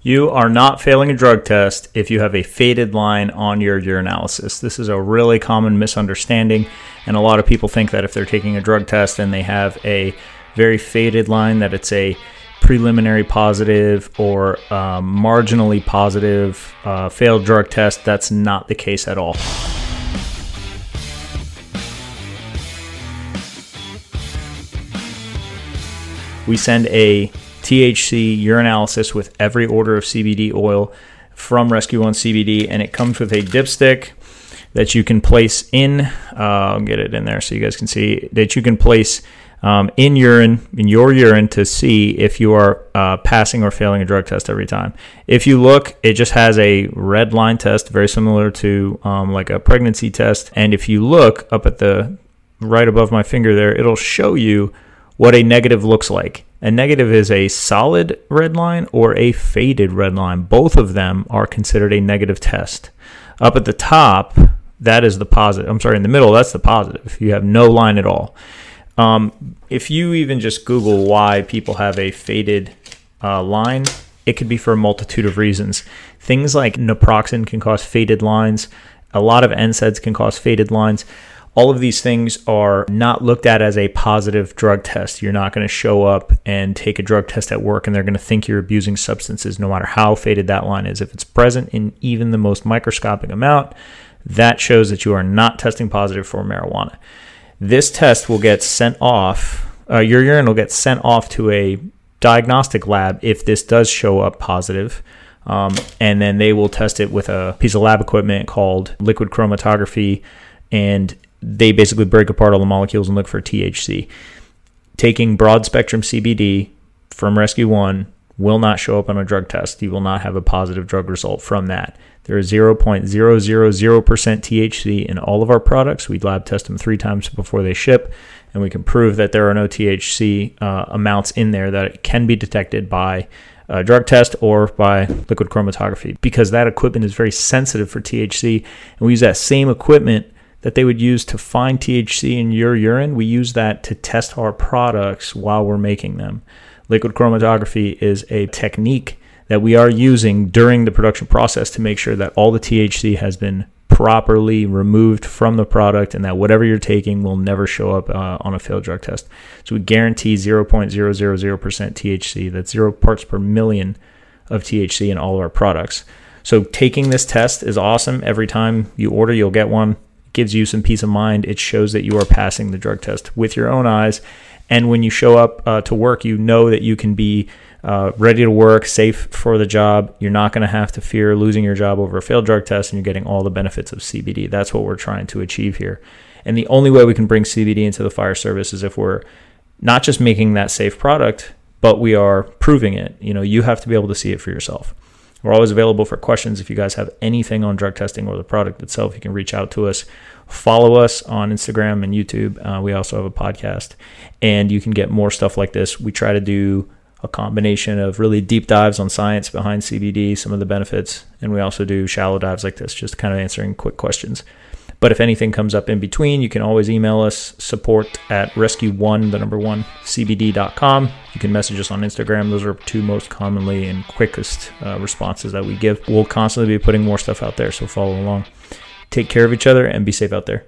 You are not failing a drug test if you have a faded line on your urinalysis. This is a really common misunderstanding, and a lot of people think that if they're taking a drug test and they have a very faded line, that it's a preliminary positive or um, marginally positive uh, failed drug test. That's not the case at all. We send a THC urinalysis with every order of CBD oil from Rescue One CBD, and it comes with a dipstick that you can place in. Uh, I'll get it in there so you guys can see that you can place um, in urine, in your urine, to see if you are uh, passing or failing a drug test every time. If you look, it just has a red line test, very similar to um, like a pregnancy test. And if you look up at the right above my finger there, it'll show you what a negative looks like. A negative is a solid red line or a faded red line. Both of them are considered a negative test. Up at the top, that is the positive. I'm sorry, in the middle, that's the positive. You have no line at all. Um, if you even just Google why people have a faded uh, line, it could be for a multitude of reasons. Things like naproxen can cause faded lines. A lot of NSAIDs can cause faded lines all of these things are not looked at as a positive drug test. You're not going to show up and take a drug test at work and they're going to think you're abusing substances no matter how faded that line is. If it's present in even the most microscopic amount, that shows that you are not testing positive for marijuana. This test will get sent off, uh, your urine will get sent off to a diagnostic lab if this does show up positive. Um, and then they will test it with a piece of lab equipment called liquid chromatography. And they basically break apart all the molecules and look for THC. Taking broad spectrum CBD from Rescue One will not show up on a drug test. You will not have a positive drug result from that. There is 0.000% THC in all of our products. We lab test them three times before they ship, and we can prove that there are no THC uh, amounts in there that can be detected by a drug test or by liquid chromatography because that equipment is very sensitive for THC, and we use that same equipment that they would use to find THC in your urine, we use that to test our products while we're making them. Liquid chromatography is a technique that we are using during the production process to make sure that all the THC has been properly removed from the product and that whatever you're taking will never show up uh, on a failed drug test. So we guarantee 0.000% THC, that's zero parts per million of THC in all of our products. So taking this test is awesome. Every time you order, you'll get one gives you some peace of mind. It shows that you are passing the drug test with your own eyes. And when you show up uh, to work, you know that you can be uh, ready to work, safe for the job. You're not going to have to fear losing your job over a failed drug test, and you're getting all the benefits of CBD. That's what we're trying to achieve here. And the only way we can bring CBD into the fire service is if we're not just making that safe product, but we are proving it. You know, you have to be able to see it for yourself. We're always available for questions. If you guys have anything on drug testing or the product itself, you can reach out to us. Follow us on Instagram and YouTube. Uh, we also have a podcast, and you can get more stuff like this. We try to do a combination of really deep dives on science behind CBD, some of the benefits, and we also do shallow dives like this, just kind of answering quick questions. But if anything comes up in between, you can always email us support at rescue1, the number one, cbd.com. You can message us on Instagram. Those are two most commonly and quickest uh, responses that we give. We'll constantly be putting more stuff out there, so follow along. Take care of each other and be safe out there.